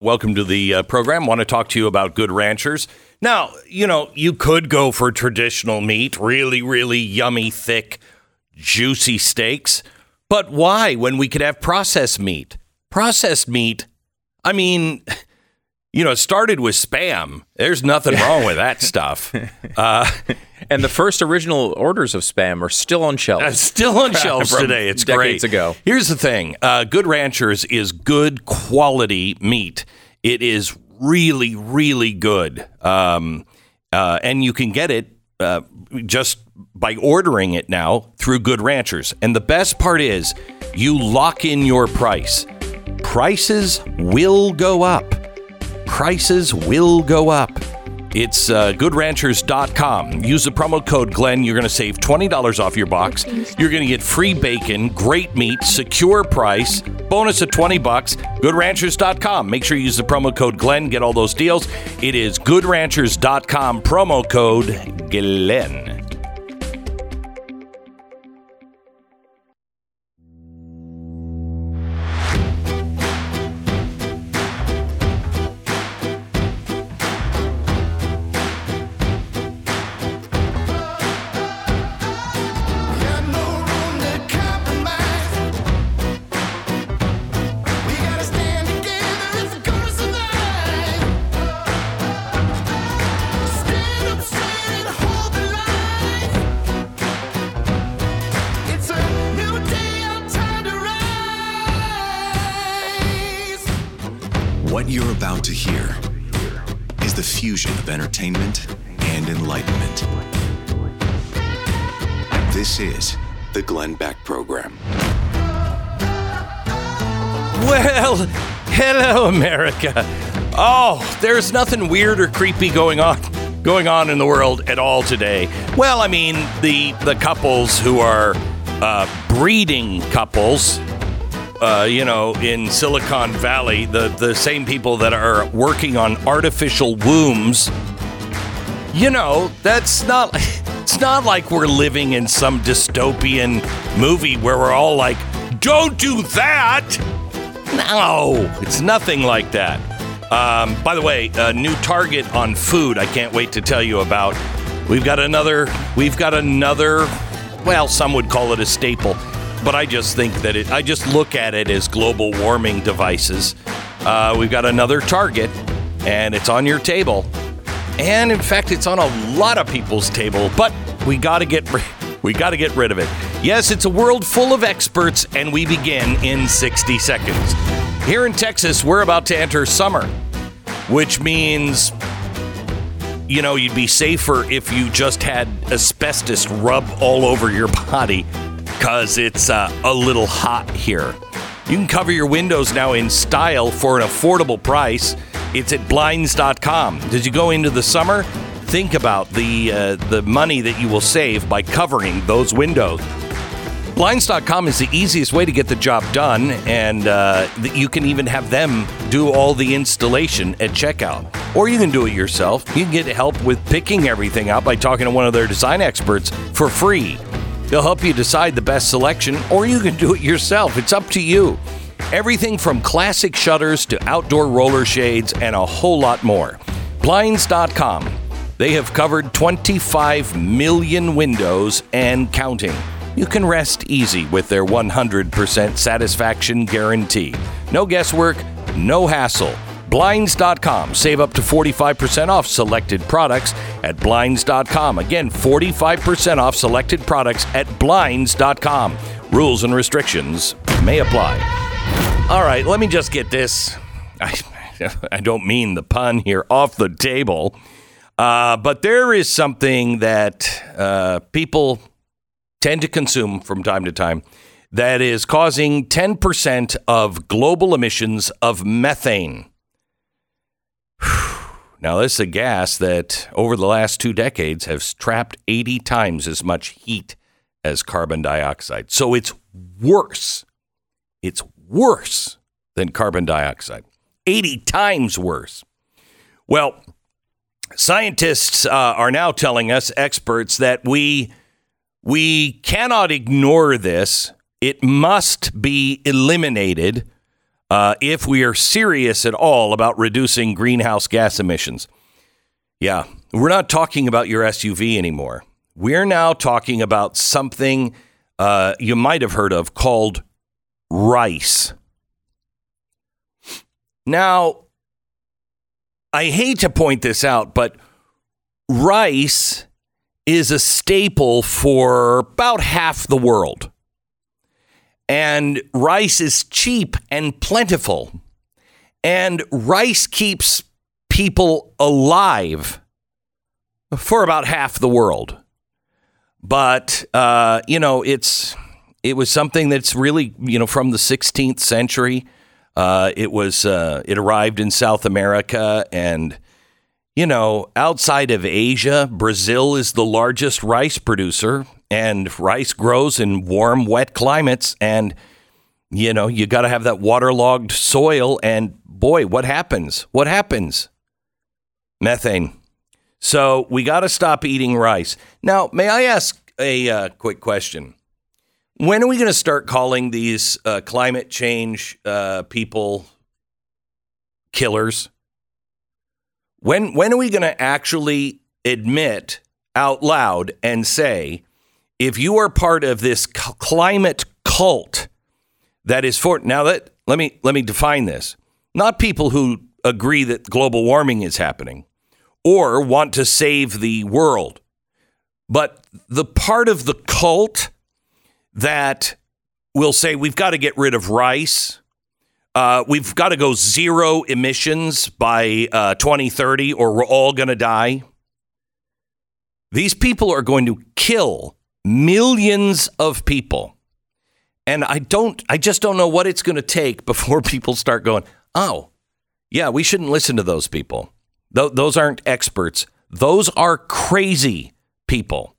Welcome to the uh, program. Want to talk to you about Good Ranchers. Now, you know, you could go for traditional meat, really, really yummy, thick, juicy steaks. But why when we could have processed meat? Processed meat, I mean, you know, it started with spam. There's nothing wrong with that stuff. Uh, And the first original orders of spam are still on shelves. It's still on shelves today. It's decades great. ago. Here's the thing: uh, Good Ranchers is good quality meat. It is really, really good, um, uh, and you can get it uh, just by ordering it now through Good Ranchers. And the best part is, you lock in your price. Prices will go up. Prices will go up. It's uh, goodranchers.com. Use the promo code Glenn. You're going to save $20 off your box. You're going to get free bacon, great meat, secure price, bonus of 20 bucks. Goodranchers.com. Make sure you use the promo code Glenn. Get all those deals. It is goodranchers.com. Promo code Glenn. Fusion of entertainment and enlightenment. This is the Glenn Beck Program. Well, hello, America. Oh, there's nothing weird or creepy going on going on in the world at all today. Well, I mean the the couples who are uh, breeding couples. Uh, you know, in Silicon Valley, the the same people that are working on artificial wombs. You know, that's not. It's not like we're living in some dystopian movie where we're all like, "Don't do that." No, it's nothing like that. Um, by the way, a new target on food. I can't wait to tell you about. We've got another. We've got another. Well, some would call it a staple, but I just think that it. I just look at it as global warming devices. Uh, we've got another target, and it's on your table. And in fact, it's on a lot of people's table. But we got to get. We got to get rid of it. Yes, it's a world full of experts, and we begin in 60 seconds. Here in Texas, we're about to enter summer, which means, you know, you'd be safer if you just had asbestos rub all over your body because it's uh, a little hot here. You can cover your windows now in style for an affordable price. It's at blinds.com. Did you go into the summer? Think about the uh, the money that you will save by covering those windows. Blinds.com is the easiest way to get the job done, and uh, you can even have them do all the installation at checkout. Or you can do it yourself. You can get help with picking everything out by talking to one of their design experts for free. They'll help you decide the best selection, or you can do it yourself. It's up to you. Everything from classic shutters to outdoor roller shades and a whole lot more. Blinds.com. They have covered 25 million windows and counting. You can rest easy with their 100% satisfaction guarantee. No guesswork, no hassle. Blinds.com. Save up to 45% off selected products at Blinds.com. Again, 45% off selected products at Blinds.com. Rules and restrictions may apply. All right, let me just get this. I, I don't mean the pun here off the table. Uh, but there is something that uh, people tend to consume from time to time that is causing 10% of global emissions of methane. Now, this is a gas that over the last two decades has trapped 80 times as much heat as carbon dioxide. So it's worse. It's worse than carbon dioxide. 80 times worse. Well, scientists uh, are now telling us, experts, that we we cannot ignore this. It must be eliminated. Uh, if we are serious at all about reducing greenhouse gas emissions. Yeah, we're not talking about your SUV anymore. We're now talking about something uh, you might have heard of called rice. Now, I hate to point this out, but rice is a staple for about half the world. And rice is cheap and plentiful. And rice keeps people alive for about half the world. But, uh, you know, it's it was something that's really, you know, from the 16th century. Uh, it was uh, it arrived in South America and you know, outside of Asia, Brazil is the largest rice producer, and rice grows in warm, wet climates. And, you know, you got to have that waterlogged soil. And boy, what happens? What happens? Methane. So we got to stop eating rice. Now, may I ask a uh, quick question? When are we going to start calling these uh, climate change uh, people killers? When when are we going to actually admit out loud and say if you are part of this climate cult that is for now that let me let me define this. Not people who agree that global warming is happening or want to save the world, but the part of the cult that will say we've got to get rid of rice, uh, we've got to go zero emissions by uh, 2030 or we're all going to die. These people are going to kill millions of people. And I don't, I just don't know what it's going to take before people start going, oh, yeah, we shouldn't listen to those people. Th- those aren't experts. Those are crazy people.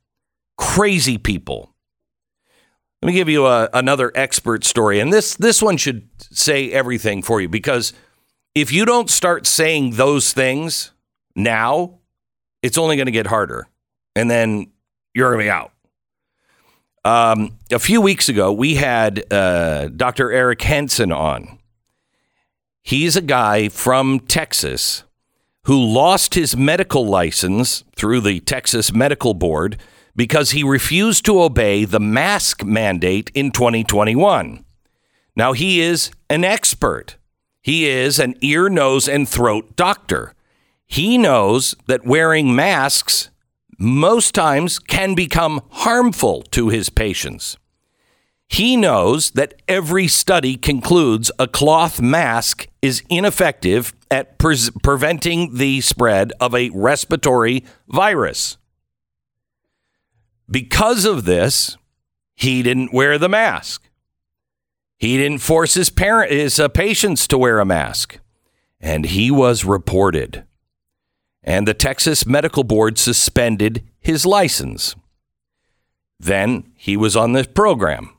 Crazy people. Let me give you a, another expert story, and this this one should say everything for you because if you don't start saying those things now, it's only going to get harder, and then you're going to be out. Um, a few weeks ago, we had uh, Dr. Eric Henson on. He's a guy from Texas who lost his medical license through the Texas Medical Board because he refused to obey the mask mandate in 2021. Now, he is an expert. He is an ear, nose, and throat doctor. He knows that wearing masks most times can become harmful to his patients. He knows that every study concludes a cloth mask is ineffective at pre- preventing the spread of a respiratory virus. Because of this, he didn't wear the mask. He didn't force his parent his uh, patients to wear a mask, and he was reported. And the Texas Medical Board suspended his license. Then he was on this program.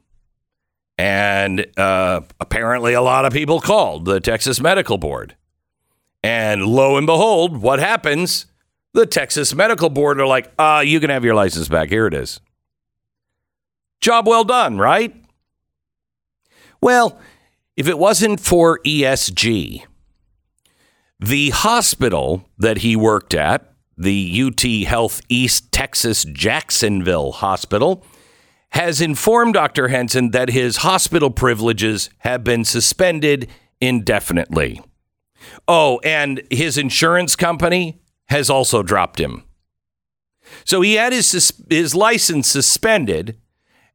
And uh, apparently, a lot of people called the Texas Medical Board. And lo and behold, what happens? The Texas Medical Board are like, uh, you can have your license back. Here it is. Job well done, right? Well, if it wasn't for ESG, the hospital that he worked at, the UT Health East Texas Jacksonville Hospital, has informed Dr. Henson that his hospital privileges have been suspended indefinitely. Oh, and his insurance company has also dropped him. So he had his his license suspended,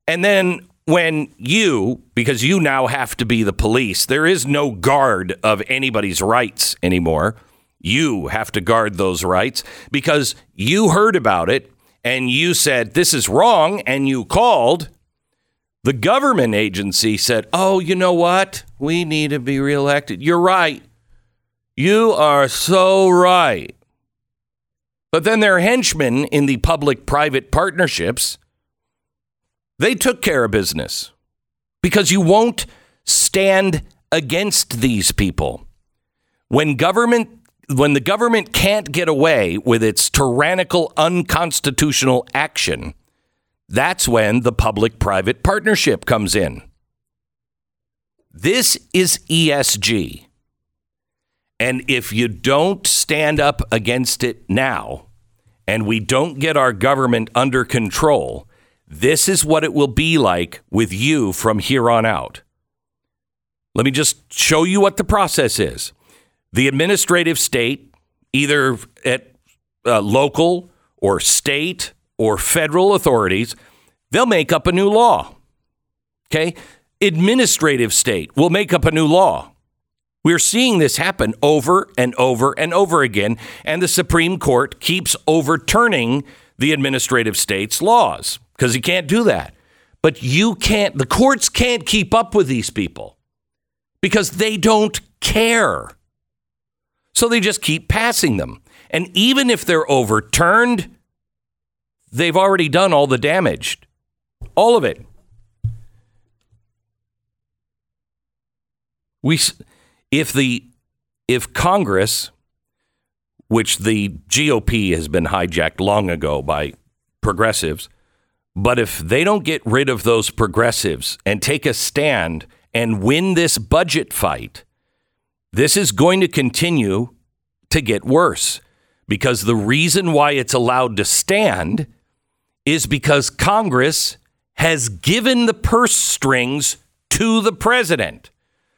and then when you, because you now have to be the police, there is no guard of anybody's rights anymore. You have to guard those rights because you heard about it and you said this is wrong, and you called. The government agency said, "Oh, you know what? We need to be reelected." You're right. You are so right. But then their henchmen in the public private partnerships, they took care of business because you won't stand against these people. When government when the government can't get away with its tyrannical unconstitutional action, that's when the public private partnership comes in. This is ESG. And if you don't stand up against it now, and we don't get our government under control, this is what it will be like with you from here on out. Let me just show you what the process is. The administrative state, either at uh, local or state or federal authorities, they'll make up a new law. Okay? Administrative state will make up a new law. We're seeing this happen over and over and over again, and the Supreme Court keeps overturning the administrative state's laws because you can't do that. But you can't, the courts can't keep up with these people because they don't care. So they just keep passing them. And even if they're overturned, they've already done all the damage. All of it. We if the if Congress, which the GOP has been hijacked long ago by progressives, but if they don't get rid of those progressives and take a stand and win this budget fight, this is going to continue to get worse because the reason why it's allowed to stand is because Congress has given the purse strings to the president.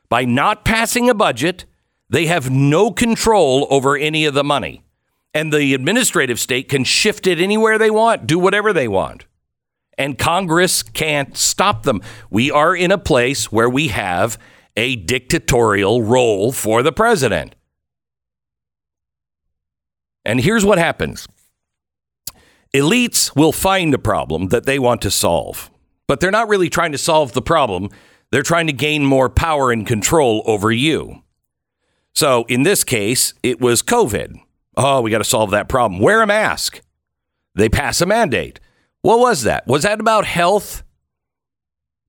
By not passing a budget, they have no control over any of the money. And the administrative state can shift it anywhere they want, do whatever they want. And Congress can't stop them. We are in a place where we have a dictatorial role for the president. And here's what happens elites will find a problem that they want to solve, but they're not really trying to solve the problem. They're trying to gain more power and control over you. So in this case, it was COVID. Oh, we got to solve that problem. Wear a mask. They pass a mandate. What was that? Was that about health?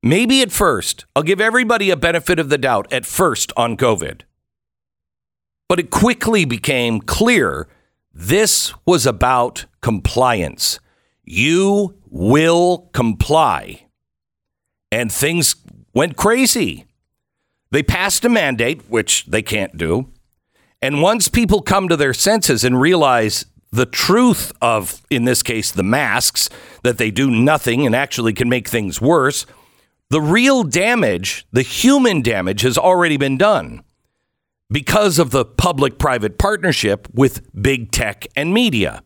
Maybe at first. I'll give everybody a benefit of the doubt at first on COVID. But it quickly became clear this was about compliance. You will comply. And things went crazy. They passed a mandate, which they can't do. And once people come to their senses and realize the truth of, in this case, the masks, that they do nothing and actually can make things worse, the real damage, the human damage, has already been done because of the public private partnership with big tech and media.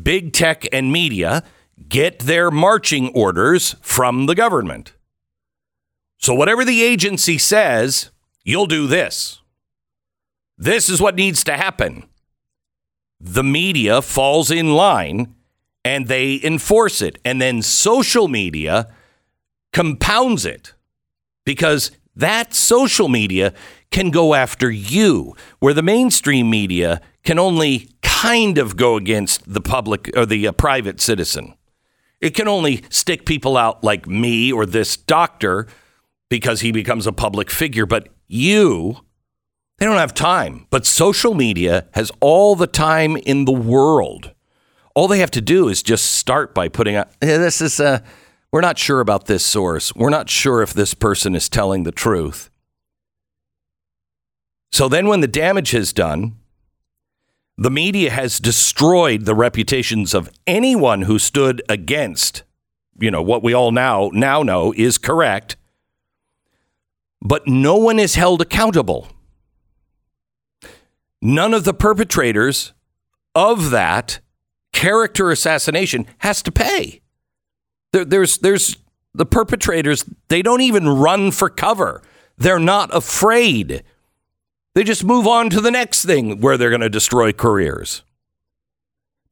Big tech and media get their marching orders from the government. So, whatever the agency says, you'll do this. This is what needs to happen. The media falls in line and they enforce it. And then social media compounds it because that social media can go after you, where the mainstream media can only kind of go against the public or the uh, private citizen. It can only stick people out like me or this doctor because he becomes a public figure. But you, they don't have time. But social media has all the time in the world. All they have to do is just start by putting out, hey, this is, uh, we're not sure about this source. We're not sure if this person is telling the truth. So then when the damage is done, the media has destroyed the reputations of anyone who stood against, you know, what we all now now know is correct but no one is held accountable. None of the perpetrators of that character assassination has to pay. There, there's, there's the perpetrators, they don't even run for cover. They're not afraid. They just move on to the next thing where they're going to destroy careers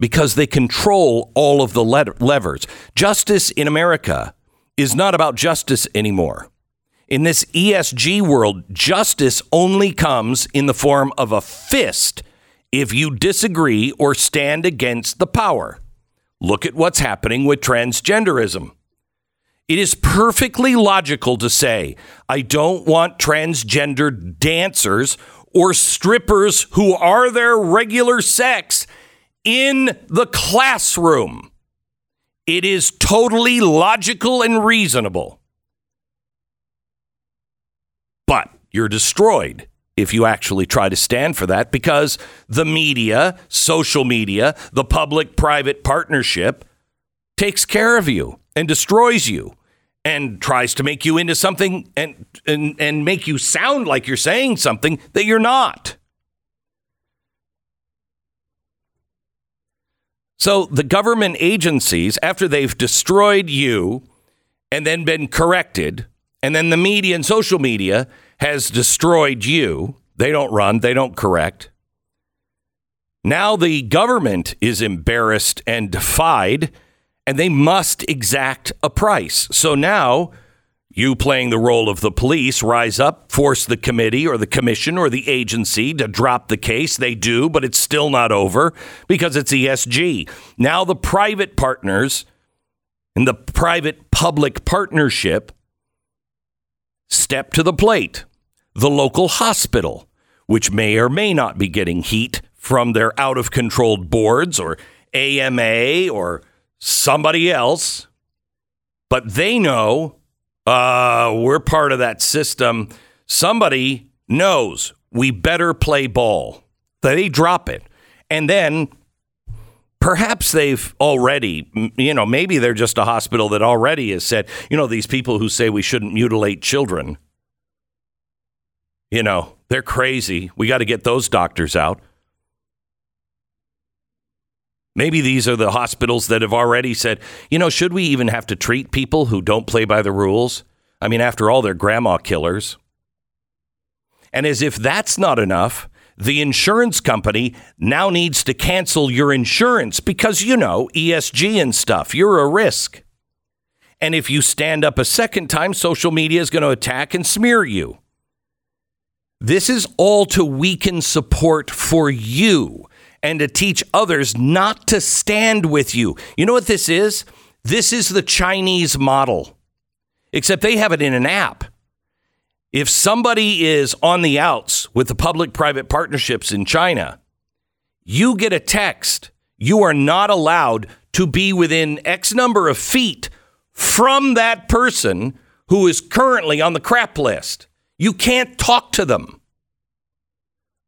because they control all of the levers. Justice in America is not about justice anymore. In this ESG world, justice only comes in the form of a fist if you disagree or stand against the power. Look at what's happening with transgenderism. It is perfectly logical to say, I don't want transgender dancers or strippers who are their regular sex in the classroom. It is totally logical and reasonable. But you're destroyed if you actually try to stand for that because the media, social media, the public private partnership takes care of you and destroys you and tries to make you into something and, and, and make you sound like you're saying something that you're not. So the government agencies, after they've destroyed you and then been corrected, and then the media and social media has destroyed you, they don't run, they don't correct. Now the government is embarrassed and defied and they must exact a price. So now you playing the role of the police rise up, force the committee or the commission or the agency to drop the case. They do, but it's still not over because it's ESG. Now the private partners and the private public partnership step to the plate. The local hospital, which may or may not be getting heat from their out of control boards or AMA or somebody else, but they know uh, we're part of that system. Somebody knows we better play ball. They drop it. And then perhaps they've already, you know, maybe they're just a hospital that already has said, you know, these people who say we shouldn't mutilate children, you know, they're crazy. We got to get those doctors out. Maybe these are the hospitals that have already said, you know, should we even have to treat people who don't play by the rules? I mean, after all, they're grandma killers. And as if that's not enough, the insurance company now needs to cancel your insurance because, you know, ESG and stuff, you're a risk. And if you stand up a second time, social media is going to attack and smear you. This is all to weaken support for you and to teach others not to stand with you. You know what this is? This is the Chinese model, except they have it in an app. If somebody is on the outs with the public private partnerships in China, you get a text. You are not allowed to be within X number of feet from that person who is currently on the crap list. You can't talk to them.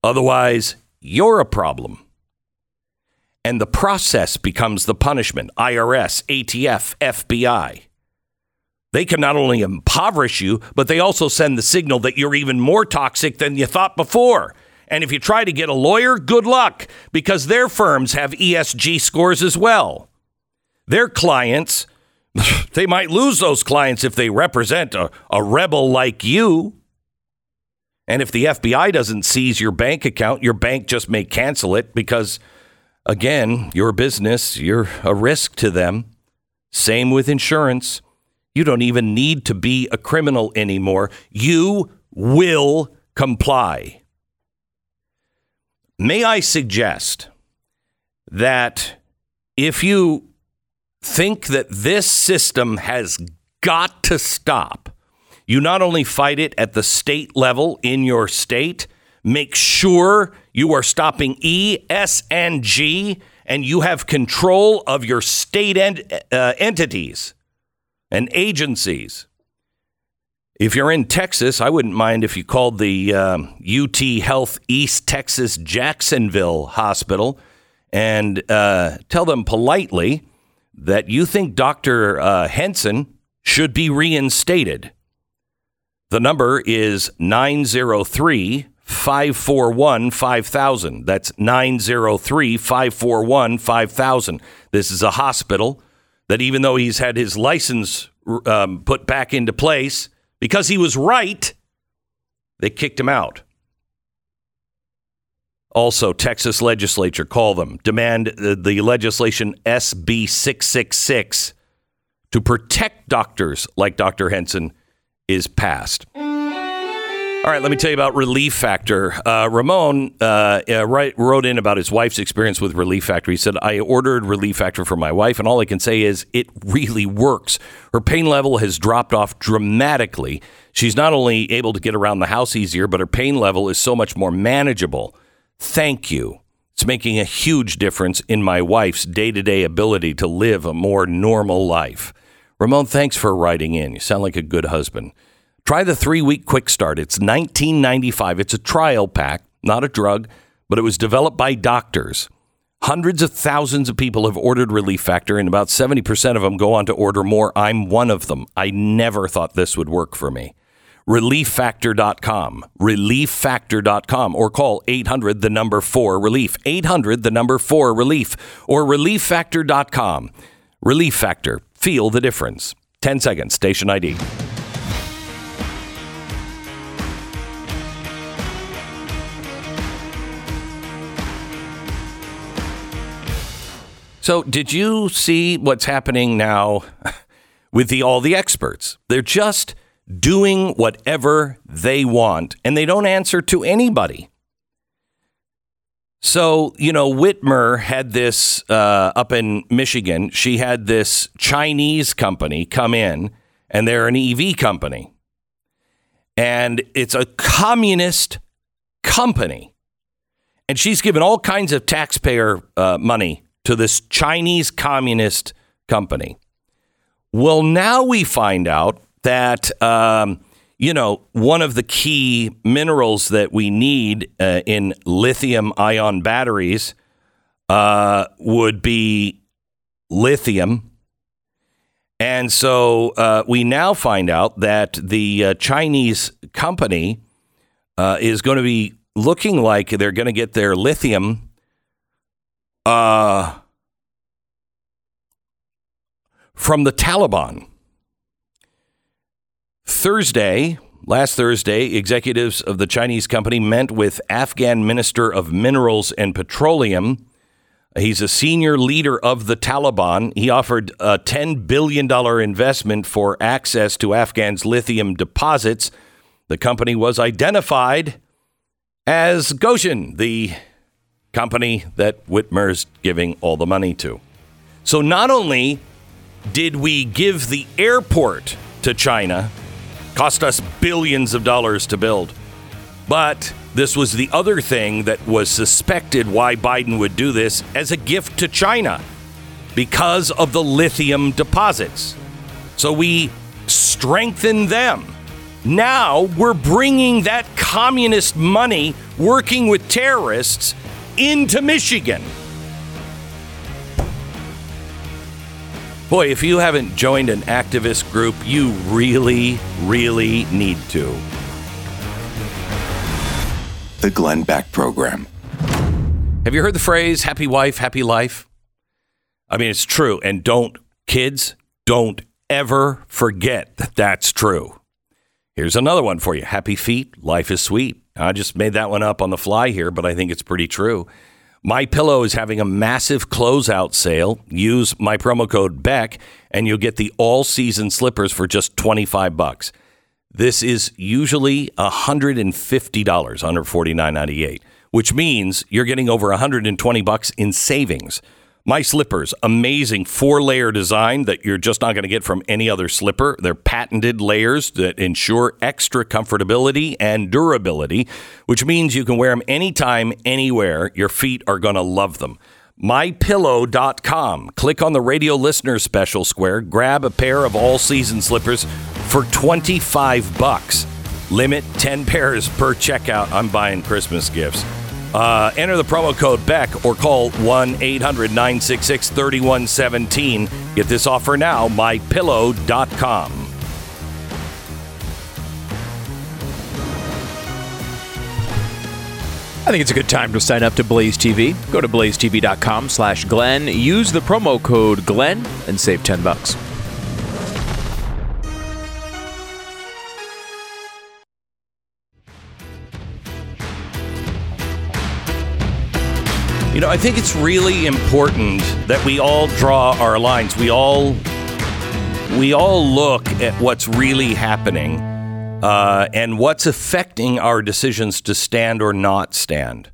Otherwise, you're a problem and the process becomes the punishment IRS, ATF, FBI. They can not only impoverish you, but they also send the signal that you're even more toxic than you thought before. And if you try to get a lawyer, good luck, because their firms have ESG scores as well. Their clients, they might lose those clients if they represent a, a rebel like you. And if the FBI doesn't seize your bank account, your bank just may cancel it because Again, your business, you're a risk to them. Same with insurance. You don't even need to be a criminal anymore. You will comply. May I suggest that if you think that this system has got to stop, you not only fight it at the state level in your state, make sure you are stopping E, S, and G, and you have control of your state uh, entities and agencies. If you're in Texas, I wouldn't mind if you called the um, UT Health East Texas Jacksonville Hospital and uh, tell them politely that you think Dr. Uh, Henson should be reinstated. The number is 903 541 5000. That's 903 541 5000. This is a hospital that, even though he's had his license um, put back into place because he was right, they kicked him out. Also, Texas legislature, call them, demand the, the legislation SB 666 to protect doctors like Dr. Henson is passed. All right, let me tell you about Relief Factor. Uh, Ramon uh, uh, wrote in about his wife's experience with Relief Factor. He said, I ordered Relief Factor for my wife, and all I can say is it really works. Her pain level has dropped off dramatically. She's not only able to get around the house easier, but her pain level is so much more manageable. Thank you. It's making a huge difference in my wife's day to day ability to live a more normal life. Ramon, thanks for writing in. You sound like a good husband. Try the three week quick start. It's 1995. It's a trial pack, not a drug, but it was developed by doctors. Hundreds of thousands of people have ordered Relief Factor, and about 70% of them go on to order more. I'm one of them. I never thought this would work for me. ReliefFactor.com, ReliefFactor.com, or call 800 the number 4 relief, 800 the number 4 relief, or ReliefFactor.com. Relief Factor, feel the difference. 10 seconds, station ID. So, did you see what's happening now with the all the experts? They're just doing whatever they want and they don't answer to anybody. So, you know, Whitmer had this uh, up in Michigan. She had this Chinese company come in, and they're an EV company. And it's a communist company. And she's given all kinds of taxpayer uh, money to this Chinese communist company. Well, now we find out that, um, you know, one of the key minerals that we need uh, in lithium ion batteries uh, would be lithium. And so uh, we now find out that the uh, Chinese company uh, is going to be looking like they're going to get their lithium uh, from the Taliban. Thursday, last Thursday, executives of the Chinese company met with Afghan Minister of Minerals and Petroleum. He's a senior leader of the Taliban. He offered a $10 billion investment for access to Afghan's lithium deposits. The company was identified as Goshen, the company that Whitmer's giving all the money to. So not only did we give the airport to China, cost us billions of dollars to build, but this was the other thing that was suspected why Biden would do this as a gift to China because of the lithium deposits. So we strengthen them. Now we're bringing that communist money working with terrorists into Michigan. Boy, if you haven't joined an activist group, you really, really need to. The Glenn Beck Program. Have you heard the phrase happy wife, happy life? I mean, it's true. And don't, kids, don't ever forget that that's true. Here's another one for you happy feet, life is sweet. I just made that one up on the fly here, but I think it's pretty true. My Pillow is having a massive closeout sale. Use my promo code Beck and you'll get the all-season slippers for just 25 bucks. This is usually $150, $149.98, which means you're getting over 120 bucks in savings. My slippers, amazing four layer design that you're just not going to get from any other slipper. They're patented layers that ensure extra comfortability and durability, which means you can wear them anytime, anywhere. Your feet are going to love them. MyPillow.com. Click on the radio listener special square, grab a pair of all season slippers for 25 bucks. Limit 10 pairs per checkout. I'm buying Christmas gifts. Uh, enter the promo code Beck or call 1 800 966 3117. Get this offer now, mypillow.com. I think it's a good time to sign up to Blaze TV. Go to blazetv.com slash Glenn. Use the promo code Glenn and save 10 bucks. You know, I think it's really important that we all draw our lines. We all we all look at what's really happening uh, and what's affecting our decisions to stand or not stand.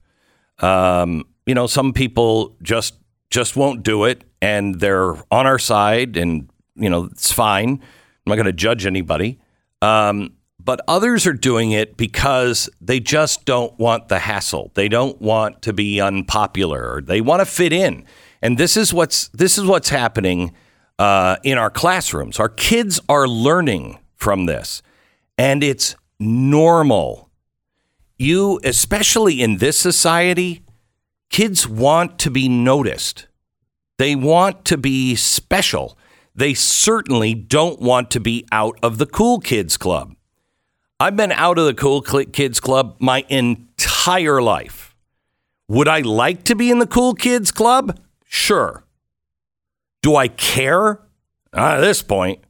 Um, you know, some people just just won't do it, and they're on our side, and you know it's fine. I'm not going to judge anybody. Um, but others are doing it because they just don't want the hassle. They don't want to be unpopular. They want to fit in. And this is what's this is what's happening uh, in our classrooms. Our kids are learning from this, and it's normal. You, especially in this society, kids want to be noticed. They want to be special. They certainly don't want to be out of the cool kids club. I've been out of the cool kids club my entire life. Would I like to be in the cool kids club? Sure. Do I care? Not at this point.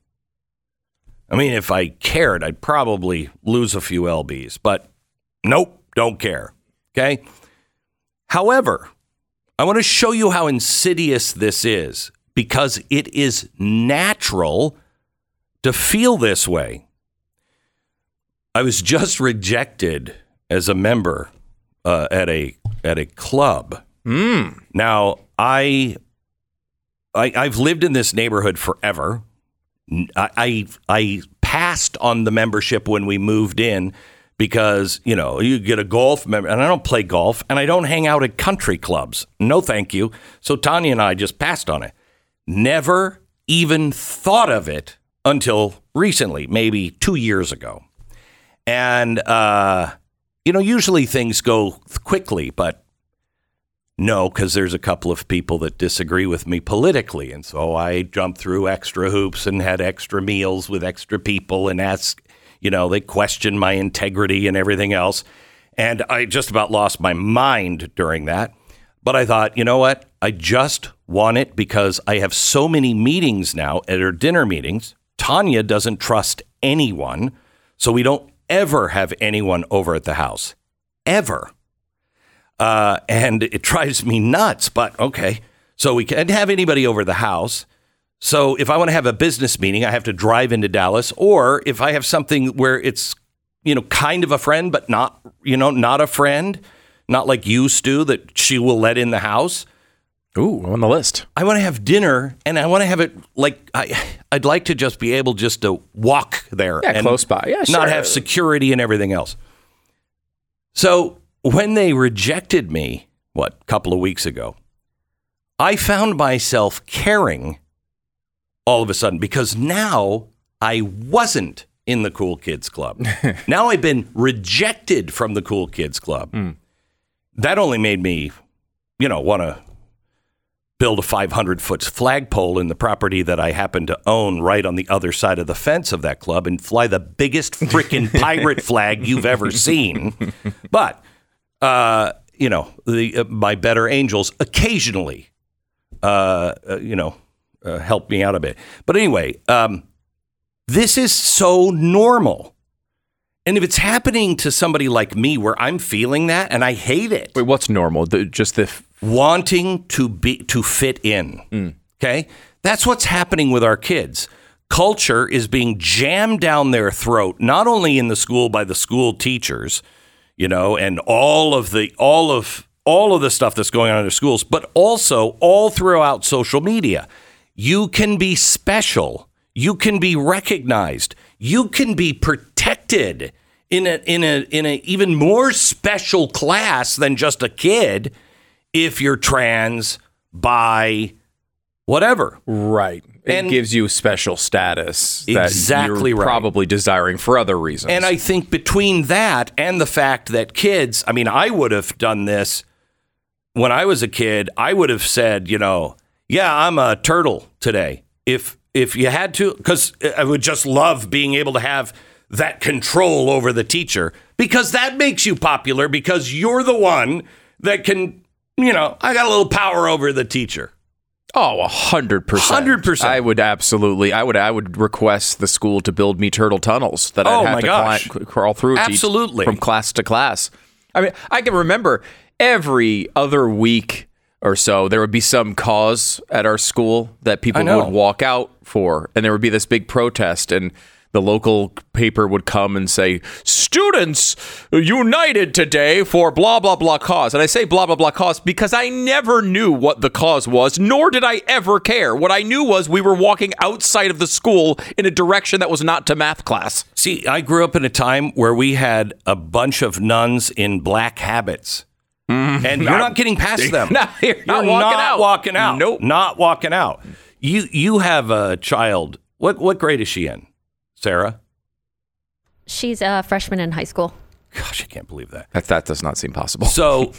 I mean, if I cared, I'd probably lose a few LBs, but nope, don't care. Okay. However, I want to show you how insidious this is because it is natural to feel this way. I was just rejected as a member uh, at a at a club. Mm. Now I, I I've lived in this neighborhood forever. I, I I passed on the membership when we moved in because you know you get a golf member, and I don't play golf, and I don't hang out at country clubs. No, thank you. So Tanya and I just passed on it. Never even thought of it until recently, maybe two years ago. And, uh, you know, usually things go quickly, but no, because there's a couple of people that disagree with me politically. And so I jumped through extra hoops and had extra meals with extra people and asked, you know, they questioned my integrity and everything else. And I just about lost my mind during that. But I thought, you know what? I just want it because I have so many meetings now at our dinner meetings. Tanya doesn't trust anyone. So we don't ever have anyone over at the house, ever. Uh, and it drives me nuts, but okay. So we can't have anybody over the house. So if I want to have a business meeting, I have to drive into Dallas, or if I have something where it's, you know, kind of a friend, but not, you know, not a friend, not like you, Stu, that she will let in the house. Ooh, on the list. I want to have dinner, and I want to have it like I, I'd like to just be able just to walk there, Yeah, and close by. Yeah, not have security and everything else. So when they rejected me, what a couple of weeks ago, I found myself caring all of a sudden because now I wasn't in the cool kids club. now I've been rejected from the cool kids club. Hmm. That only made me, you know, want to build a 500 foot flagpole in the property that I happen to own right on the other side of the fence of that club and fly the biggest freaking pirate flag you've ever seen. But, uh, you know, the, uh, my better angels occasionally, uh, uh, you know, uh, help me out a bit. But anyway, um, this is so normal. And if it's happening to somebody like me where I'm feeling that and I hate it, Wait, what's normal? The, just the f- wanting to be to fit in. Mm. Okay? That's what's happening with our kids. Culture is being jammed down their throat, not only in the school by the school teachers, you know, and all of the all of all of the stuff that's going on in the schools, but also all throughout social media. You can be special. You can be recognized. You can be protected in a in a in a even more special class than just a kid if you're trans, by whatever. right. It gives you special status that Exactly you're right. probably desiring for other reasons. And I think between that and the fact that kids, I mean, I would have done this when I was a kid. I would have said, you know, yeah, I'm a turtle today. If if you had to, because I would just love being able to have that control over the teacher because that makes you popular because you're the one that can, you know, I got a little power over the teacher. Oh, a hundred percent. 100%. I would absolutely. I would. I would request the school to build me turtle tunnels that Oh, I'd have my to gosh. climb, crawl through. Absolutely. from class to class. I mean, I can remember every other week or so there would be some cause at our school that people would walk out for, and there would be this big protest and. The local paper would come and say, Students united today for blah, blah, blah cause. And I say blah, blah, blah cause because I never knew what the cause was, nor did I ever care. What I knew was we were walking outside of the school in a direction that was not to math class. See, I grew up in a time where we had a bunch of nuns in black habits. Mm-hmm. And you're not getting past them. No, you're You're not walking out. walking out. Nope. Not walking out. You you have a child. What what grade is she in? Sarah? She's a freshman in high school. Gosh, I can't believe that. That, that does not seem possible. So,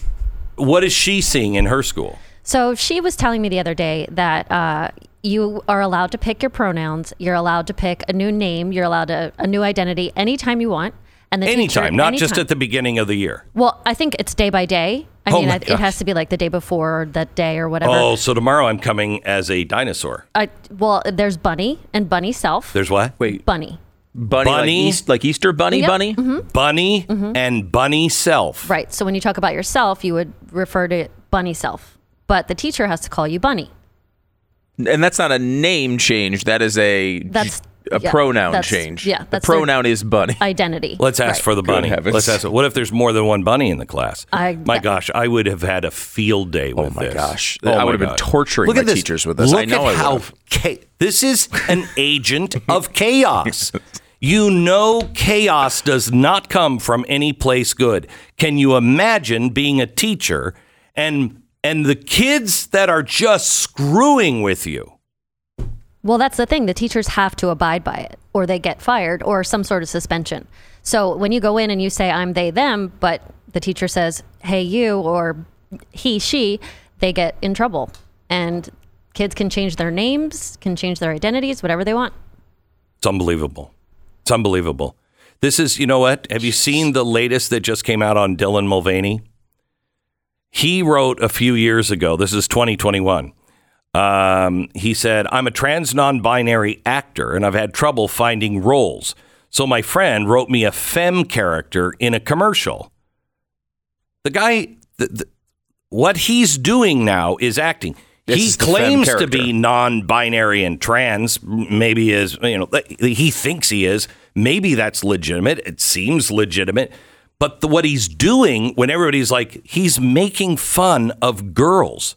what is she seeing in her school? So she was telling me the other day that uh, you are allowed to pick your pronouns. You're allowed to pick a new name. You're allowed a, a new identity anytime you want. And the teacher- Anytime, not just at the beginning of the year. Well, I think it's day by day. I Oh mean, my it, it has to be like the day before or that day or whatever. Oh, so tomorrow I'm coming as a dinosaur. I, well, there's Bunny and Bunny Self. There's what? Wait, Bunny. bunny, like, East, like Easter bunny, Yep, bunny. Mm-hmm. Bunny mm-hmm. and Bunny Self. Right. So when you talk about yourself, you would refer to Bunny Self. But the teacher has to call you Bunny. And that's not a name change. That is a That's- a yeah, pronoun change. yeah, the pronoun is bunny. Identity. Let's ask Right. for the bunny. Let's ask. What if there's more than one bunny in the class? I- my gosh, I would have had a field day oh with this. Oh my this. gosh. Oh I my would have been God. torturing Look my this. teachers with this. Look I know at I how would've. this is an agent of chaos. You know, chaos does not come from any place good. Can you imagine being a teacher and and the kids that are just screwing with you? Well, that's the thing. The teachers have to abide by it, or they get fired, or some sort of suspension. So when you go in and you say, I'm they, them, but the teacher says, hey, you, or he, she, they get in trouble. And kids can change their names, can change their identities, whatever they want. It's unbelievable. It's unbelievable. This is, you know what? Have you seen the latest that just came out on Dylan Mulvaney? He wrote a few years ago, this is 2021. Um, he said, I'm a trans non binary actor and I've had trouble finding roles. So my friend wrote me a femme character in a commercial. The guy, the, the, what he's doing now is acting. This he is claims to be non-binary and trans. Maybe is you know he thinks he is. Maybe that's legitimate. It seems legitimate. But the, what he's doing when everybody's like he's making fun of girls.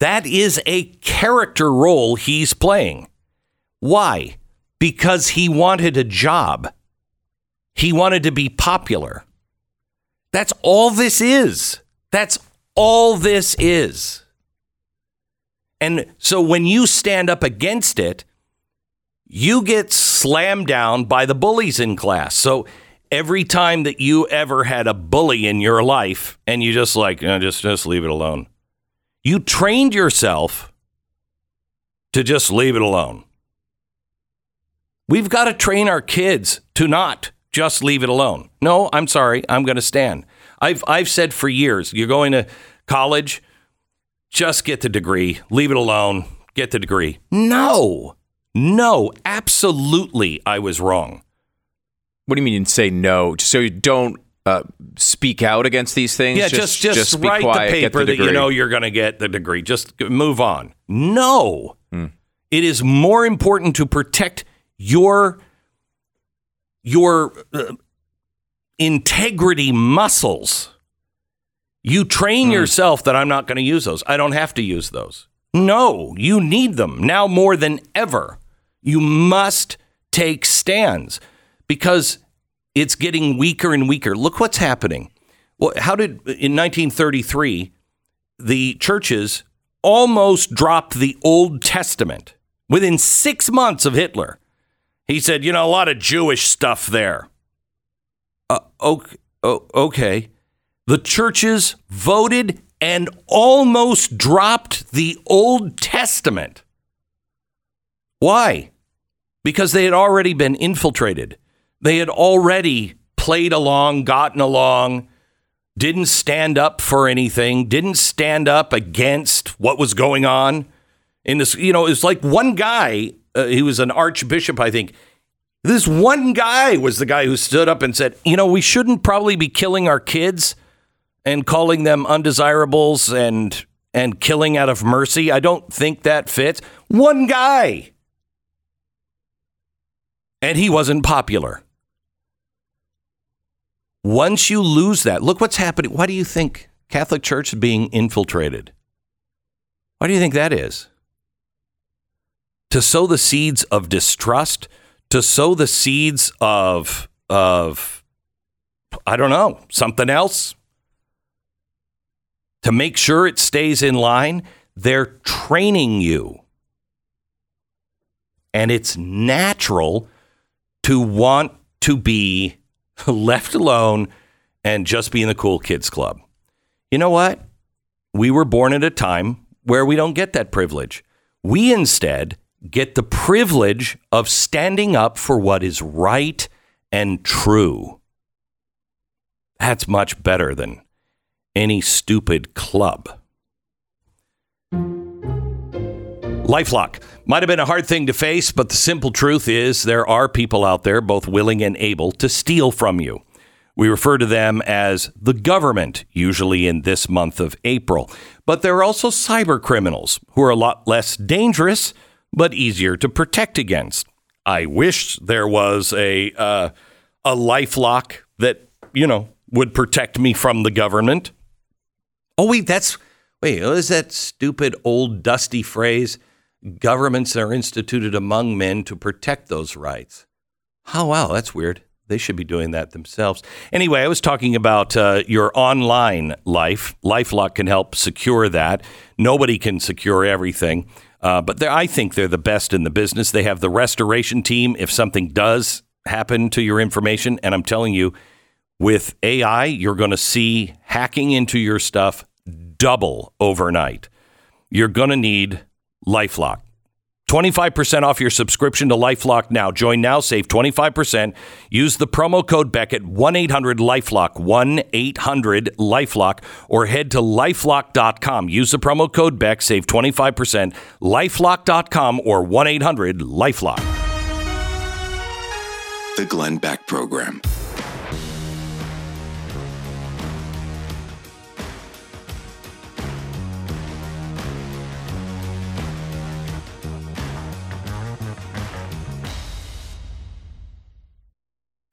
That is a character role he's playing. Why? Because he wanted a job. He wanted to be popular. That's all this is. That's all this is. And so when you stand up against it, you get slammed down by the bullies in class. So every time that you ever had a bully in your life and you just like, "Uh, just just leave it alone. You trained yourself to just leave it alone. We've got to train our kids to not just leave it alone. No, I'm sorry, I'm going to stand. I've I've said for years, you're going to college, just get the degree, leave it alone, get the degree. No. No, absolutely I was wrong. What do you mean say no? So you don't uh, speak out against these things? Yeah, just just, be write quiet, the paper that you know you're going to get the degree. Just move on. No. Hmm. It is more important to protect your your uh, integrity muscles. You train Hmm. yourself that I'm not going to use those. I don't have to use those. No, you need them now more than ever. You must take stands because it's getting weaker and weaker. Look what's happening. Well, how did in 1933 the churches almost dropped the Old Testament within six months of Hitler? He said, you know, a lot of Jewish stuff there. Uh, okay, okay. The churches voted and almost dropped the Old Testament. Why? Because they had already been infiltrated. They had already played along, gotten along, didn't stand up for anything, didn't stand up against what was going on in this. You know, it's like one guy, uh, he was an archbishop, I think. This one guy was the guy who stood up and said, you know, we shouldn't probably be killing our kids and calling them undesirables and and killing out of mercy. I don't think that fits. One guy. And he wasn't popular. Once you lose that, look what's happening. Why do you think Catholic Church is being infiltrated? Why do you think that is? To sow the seeds of distrust, to sow the seeds of of I don't know, something else. To make sure it stays in line, they're training you. And it's natural to want to be left alone and just be in the cool kids club. You know what? We were born at a time where we don't get that privilege. We instead get the privilege of standing up for what is right and true. That's much better than any stupid club. Lifelock might have been a hard thing to face, but the simple truth is there are people out there, both willing and able, to steal from you. We refer to them as the government, usually in this month of April. But there are also cyber criminals who are a lot less dangerous, but easier to protect against. I wish there was a uh, a lifelock that you know would protect me from the government. Oh wait, that's wait, what is that stupid old dusty phrase? Governments are instituted among men to protect those rights. Oh, wow, that's weird. They should be doing that themselves. Anyway, I was talking about uh, your online life. Lifelock can help secure that. Nobody can secure everything, uh, but I think they're the best in the business. They have the restoration team if something does happen to your information. And I'm telling you, with AI, you're going to see hacking into your stuff double overnight. You're going to need Lifelock. 25% off your subscription to Lifelock now. Join now, save 25%. Use the promo code Beck at 1 800 Lifelock, 1 800 Lifelock, or head to lifelock.com. Use the promo code Beck, save 25%. Lifelock.com or 1 800 Lifelock. The Glenn Beck Program.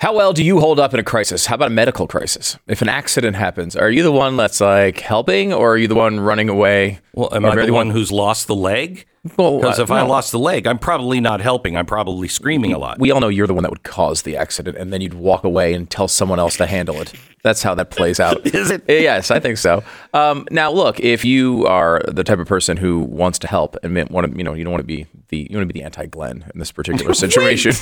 How well do you hold up in a crisis? How about a medical crisis? If an accident happens, are you the one that's like helping or are you the one running away? Well, am I the one who's lost the leg? Well, Because uh, if I lost the leg, I'm probably not helping. I'm probably screaming a lot. we all know you're the one that would cause the accident and then you'd walk away and tell someone else to handle it. That's how that plays out. Is it? Yes, I think so. Um, now, look, if you are the type of person who wants to help and want to, you know, you don't want to be the you want to be the anti-Glenn in this particular situation.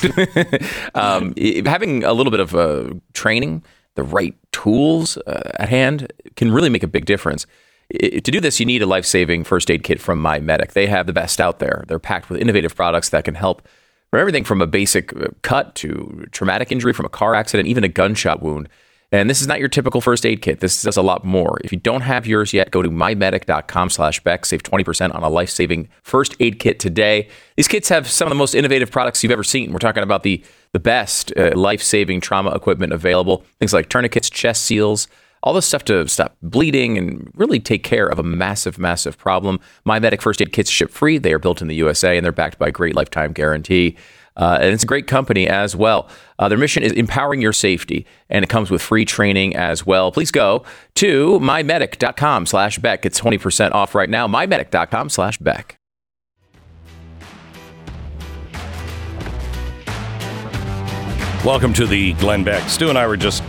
um, having a little bit of uh, training, the right tools uh, at hand, can really make a big difference. To do this, you need a life-saving first aid kit from MyMedic. They have the best out there. They're packed with innovative products that can help from everything from a basic uh, cut to traumatic injury from a car accident, even a gunshot wound. And this is not your typical first aid kit. This does a lot more. If you don't have yours yet, go to mymedic.com slash Beck. Save 20% on a life-saving first aid kit today. These kits have some of the most innovative products you've ever seen. We're talking about the, the best uh, life-saving trauma equipment available. Things like tourniquets, chest seals, all this stuff to stop bleeding and really take care of a massive, massive problem. MyMedic first aid kits ship free. They are built in the USA and they're backed by a great lifetime guarantee. Uh, and it's a great company as well. Uh, their mission is empowering your safety, and it comes with free training as well. Please go to mymedic.com slash Beck. It's 20% off right now. mymedic.com slash Beck. Welcome to the Glenn Beck. Stu and I were just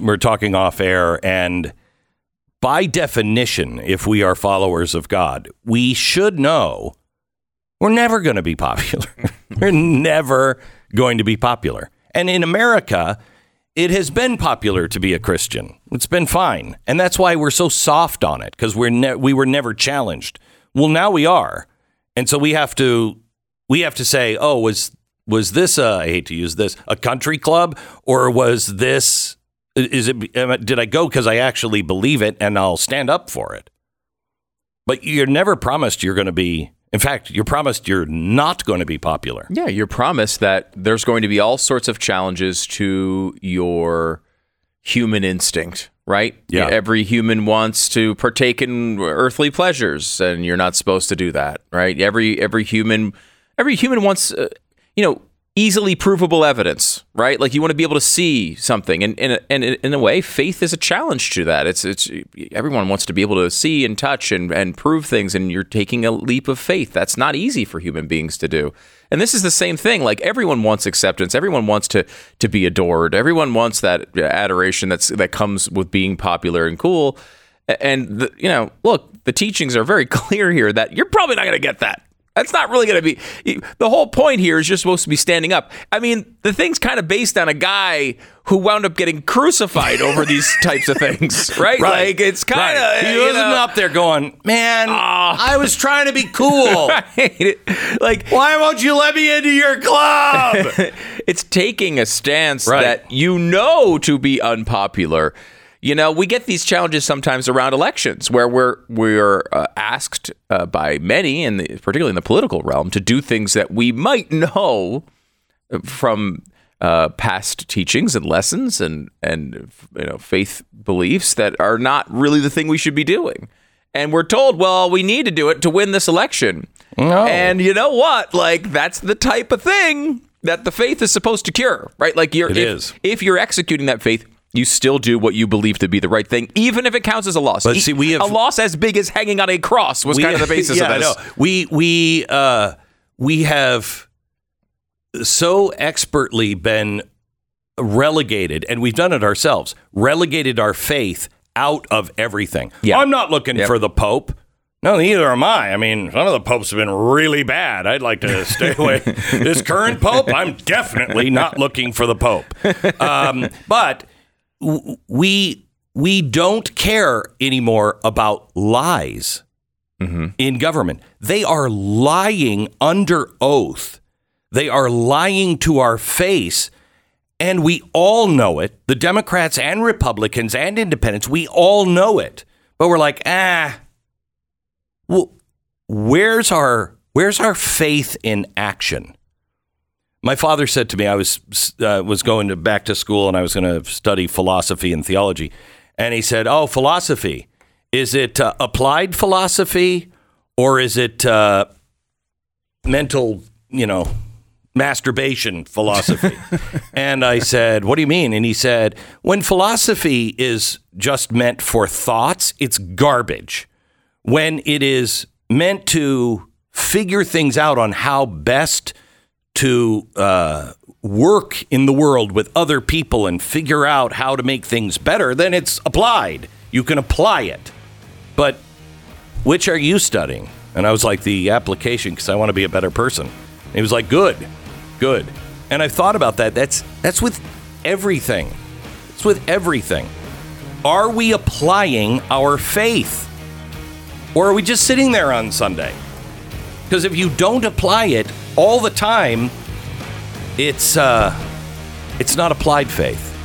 we're talking off air, and by definition, if we are followers of God, we should know we're never going to be popular. we're never going to be popular. And in America, it has been popular to be a Christian. It's been fine, and that's why we're so soft on it because we're ne- we were never challenged. Well, now we are, and so we have to we have to say, oh, was was this a, I hate to use this a country club or was this is it did I go because I actually believe it and I'll stand up for it? But you're never promised you're going to be. In fact, you're promised you're not going to be popular. Yeah, you're promised that there's going to be all sorts of challenges to your human instinct, right? Yeah. Every human wants to partake in earthly pleasures, and you're not supposed to do that, right? Every every human every human wants, uh, you know, easily provable evidence, right? Like you want to be able to see something, and and and in a way, faith is a challenge to that. It's it's everyone wants to be able to see and touch and and prove things, and you're taking a leap of faith. That's not easy for human beings to do. And this is the same thing. Like everyone wants acceptance. Everyone wants to to be adored. Everyone wants that adoration that's that comes with being popular and cool. And the, you know, look, the teachings are very clear here that you're probably not going to get that. That's not really going to be. The whole point here is you're supposed to be standing up. I mean, the thing's kind of based on a guy who wound up getting crucified over these types of things, right? Right. Like it's kind of Right. He wasn't up there going, man, ah. I was trying to be cool. right. like Why won't you let me into your club? it's taking a stance that you know to be unpopular. You know, we get these challenges sometimes around elections where we're we're uh, asked uh, by many, and particularly in the political realm, to do things that we might know from uh, past teachings and lessons and and you know faith beliefs that are not really the thing we should be doing. And we're told, well, we need to do it to win this election. No. And you know what? Like that's the type of thing that the faith is supposed to cure, right? Like you're It if, is. if you're executing that faith, you still do what you believe to be the right thing, even if it counts as a loss. But E- see, we have- a loss as big as hanging on a cross was kind of the basis yeah, of this. I know. We we uh, we have so expertly been relegated, and we've done it ourselves. Relegated our faith out of everything. Yeah. I'm not looking Yep. for the Pope. No, neither am I. I mean, some of the popes have been really bad. I'd like to stay away. this current pope, I'm definitely not looking for the pope. Um, but we we don't care anymore about lies in government. They are lying under oath. They are lying to our face. And we all know it. The Democrats and Republicans and independents, we all know it. But we're like, ah, well, where's our where's our faith in action? My father said to me, I was uh, was going to back to school and I was going to study philosophy and theology, and he said, "Oh, philosophy is it uh, applied philosophy or is it uh, mental, you know, masturbation philosophy?" and I said, "What do you mean?" And he said, "When philosophy is just meant for thoughts, it's garbage." when it is meant to figure things out on how best to uh, work in the world with other people and figure out how to make things better, then it's applied. You can apply it. But which are you studying? And I was like, the application because I want to be a better person. And he was like, good, good. And I've thought about that. That's that's with everything. It's with everything. Are we applying our faith? Or are we just sitting there on Sunday? Because if you don't apply it all the time, it's uh, it's not applied faith.